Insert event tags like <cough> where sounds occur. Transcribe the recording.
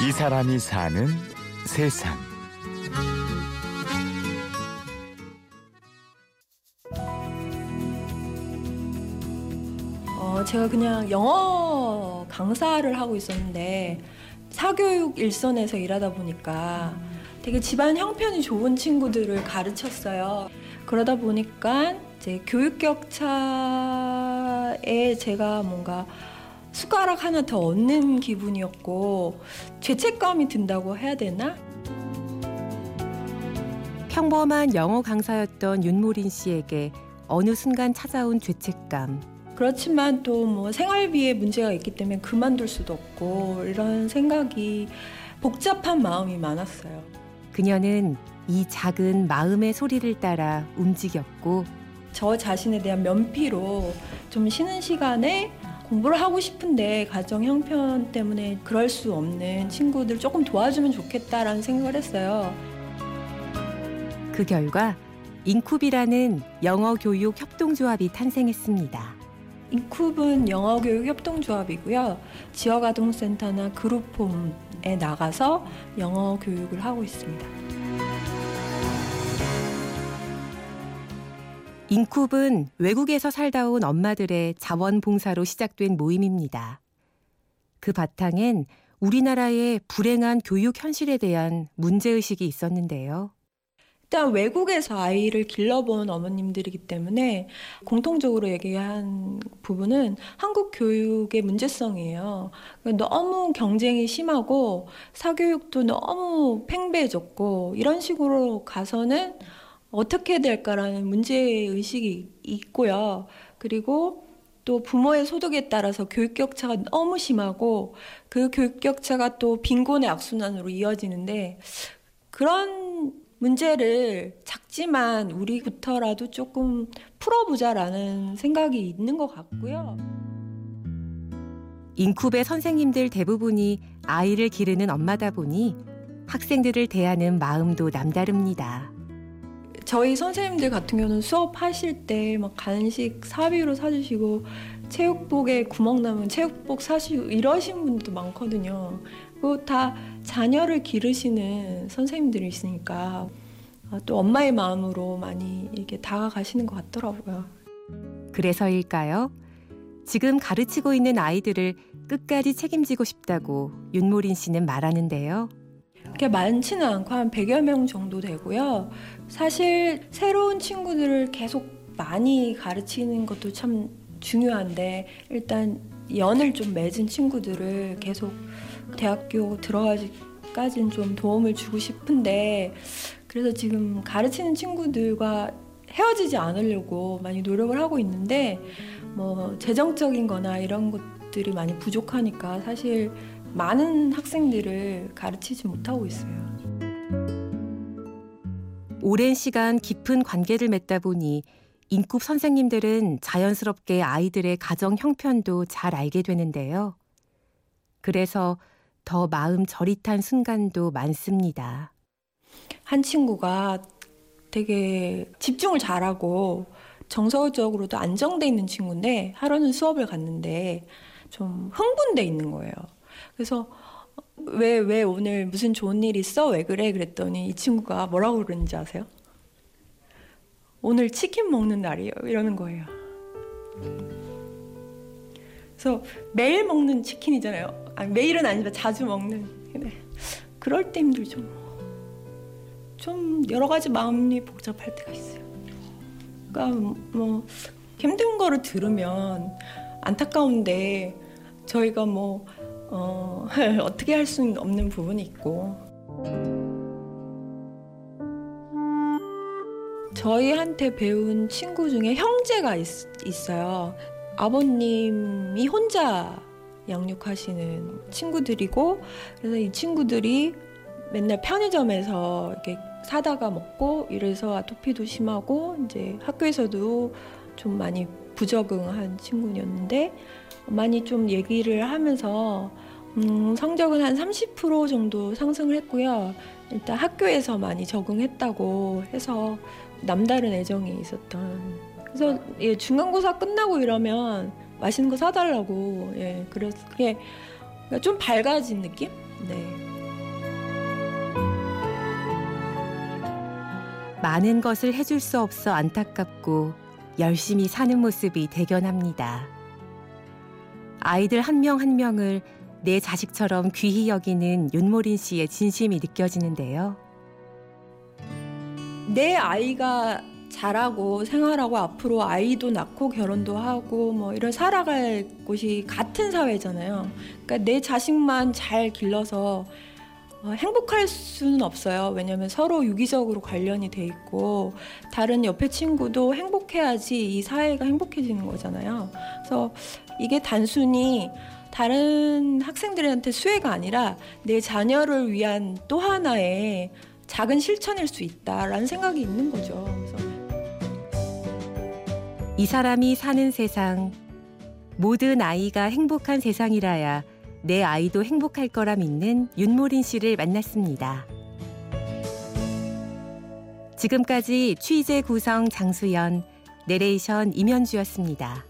이 사람이 사는 세상. 어, 제가 그냥 영어 강사를 하고 있었는데 사교육 일선에서 일하다 보니까 되게 집안 형편이 좋은 친구들을 가르쳤어요. 그러다 보니까 이제 교육 격차에 제가 뭔가 숟가락 하나 더 얻는 기분이었고 죄책감이 든다고 해야 되나? 평범한 영어 강사였던 윤모린 씨에게 어느 순간 찾아온 죄책감. 그렇지만 또 뭐 생활비에 문제가 있기 때문에 그만둘 수도 없고 이런 생각이 복잡한 마음이 많았어요. 그녀는 이 작은 마음의 소리를 따라 움직였고 저 자신에 대한 면피로 좀 쉬는 시간에 공부를 하고 싶은데 가정 형편 때문에 그럴 수 없는 친구들 조금 도와주면 좋겠다라는 생각을 했어요. 그 결과 인쿱이라는 영어 교육 협동조합이 탄생했습니다. 인쿱은 영어 교육 협동조합이고요. 지역 아동센터나 그룹홈에 나가서 영어 교육을 하고 있습니다. 인쿱은 외국에서 살다 온 엄마들의 자원봉사로 시작된 모임입니다. 그 바탕엔 우리나라의 불행한 교육 현실에 대한 문제의식이 있었는데요. 일단 외국에서 아이를 길러본 어머님들이기 때문에 공통적으로 얘기한 부분은 한국 교육의 문제성이에요. 너무 경쟁이 심하고 사교육도 너무 팽배해졌고 이런 식으로 가서는 어떻게 될까라는 문제의식이 있고요. 그리고 또 부모의 소득에 따라서 교육 격차가 너무 심하고 그 교육 격차가 또 빈곤의 악순환으로 이어지는데 그런 문제를 작지만 우리부터라도 조금 풀어보자라는 생각이 있는 것 같고요. 인쿱의 선생님들 대부분이 아이를 기르는 엄마다 보니 학생들을 대하는 마음도 남다릅니다. 저희 선생님들 같은 경우는 수업하실 때 막 간식 사비로 사주시고 체육복에 구멍 나면 체육복 사시고 이러신 분들도 많거든요. 그리고 다 자녀를 기르시는 선생님들이 있으니까 또 엄마의 마음으로 많이 이렇게 다가가시는 것 같더라고요. 그래서일까요? 지금 가르치고 있는 아이들을 끝까지 책임지고 싶다고 윤모린 씨는 말하는데요. 그렇게 많지는 않고 한 100여 명 정도 되고요. 사실 새로운 친구들을 계속 많이 가르치는 것도 참 중요한데 일단 연을 좀 맺은 친구들을 계속 대학교 들어가기까지는 좀 도움을 주고 싶은데 그래서 지금 가르치는 친구들과 헤어지지 않으려고 많이 노력을 하고 있는데 뭐 재정적인 거나 이런 것들이 많이 부족하니까 사실 많은 학생들을 가르치지 못하고 있어요. 오랜 시간 깊은 관계를 맺다 보니 인급 선생님들은 자연스럽게 아이들의 가정 형편도 잘 알게 되는데요. 그래서 더 마음 저릿한 순간도 많습니다. 한 친구가 되게 집중을 잘하고 정서적으로도 안정돼 있는 친구인데 하루는 수업을 갔는데 좀 흥분돼 있는 거예요. 그래서 왜, 왜 오늘 무슨 좋은 일 있어? 왜 그래? 그랬더니 이 친구가 뭐라고 그러는지 아세요? 오늘 치킨 먹는 날이에요. 이러는 거예요. 그래서 매일 먹는 치킨이잖아요. 아니, 매일은 아니지만 자주 먹는. 근데 그럴 때 힘들죠. 좀 여러 가지 마음이 복잡할 때가 있어요. 그러니까 뭐 힘든 거를 들으면 안타까운데 저희가 뭐 어, <laughs> 어떻게 할 수는 없는 부분이 있고 저희한테 배운 친구 중에 형제가 있, 있어요. 아버님이 혼자 양육하시는 친구들이고 그래서 이 친구들이 맨날 편의점에서 이렇게 사다가 먹고 이래서 아토피도 심하고 이제 학교에서도 좀 많이 부적응한 친구였는데 많이 좀 얘기를 하면서 음, 성적은 한 30% 정도 상승을 했고요. 일단 학교에서 많이 적응했다고 해서 남다른 애정이 있었던. 그래서 예, 중간고사 끝나고 이러면 맛있는 거 사달라고 예, 그래서 그게 그러니까 좀 밝아진 느낌? 네. 많은 것을 해줄 수 없어 안타깝고 열심히 사는 모습이 대견합니다. 아이들 한명한 명을 내 자식처럼 귀히 여기는 윤모린 씨의 진심이 느껴지는데요. 내 아이가 자라고 생활하고 앞으로 아이도 낳고 결혼도 하고 뭐 이런 살아갈 곳이 같은 사회잖아요. 그러니까 내 자식만 잘 길러서 어, 행복할 수는 없어요. 왜냐하면 서로 유기적으로 관련이 돼 있고 다른 옆에 친구도 행복해야지 이 사회가 행복해지는 거잖아요. 그래서 이게 단순히 다른 학생들한테 수혜가 아니라 내 자녀를 위한 또 하나의 작은 실천일 수 있다라는 생각이 있는 거죠. 그래서 이 사람이 사는 세상, 모든 아이가 행복한 세상이라야 내 아이도 행복할 거라 믿는 윤모린 씨를 만났습니다. 지금까지 취재 구성 장수연, 내레이션 임현주였습니다.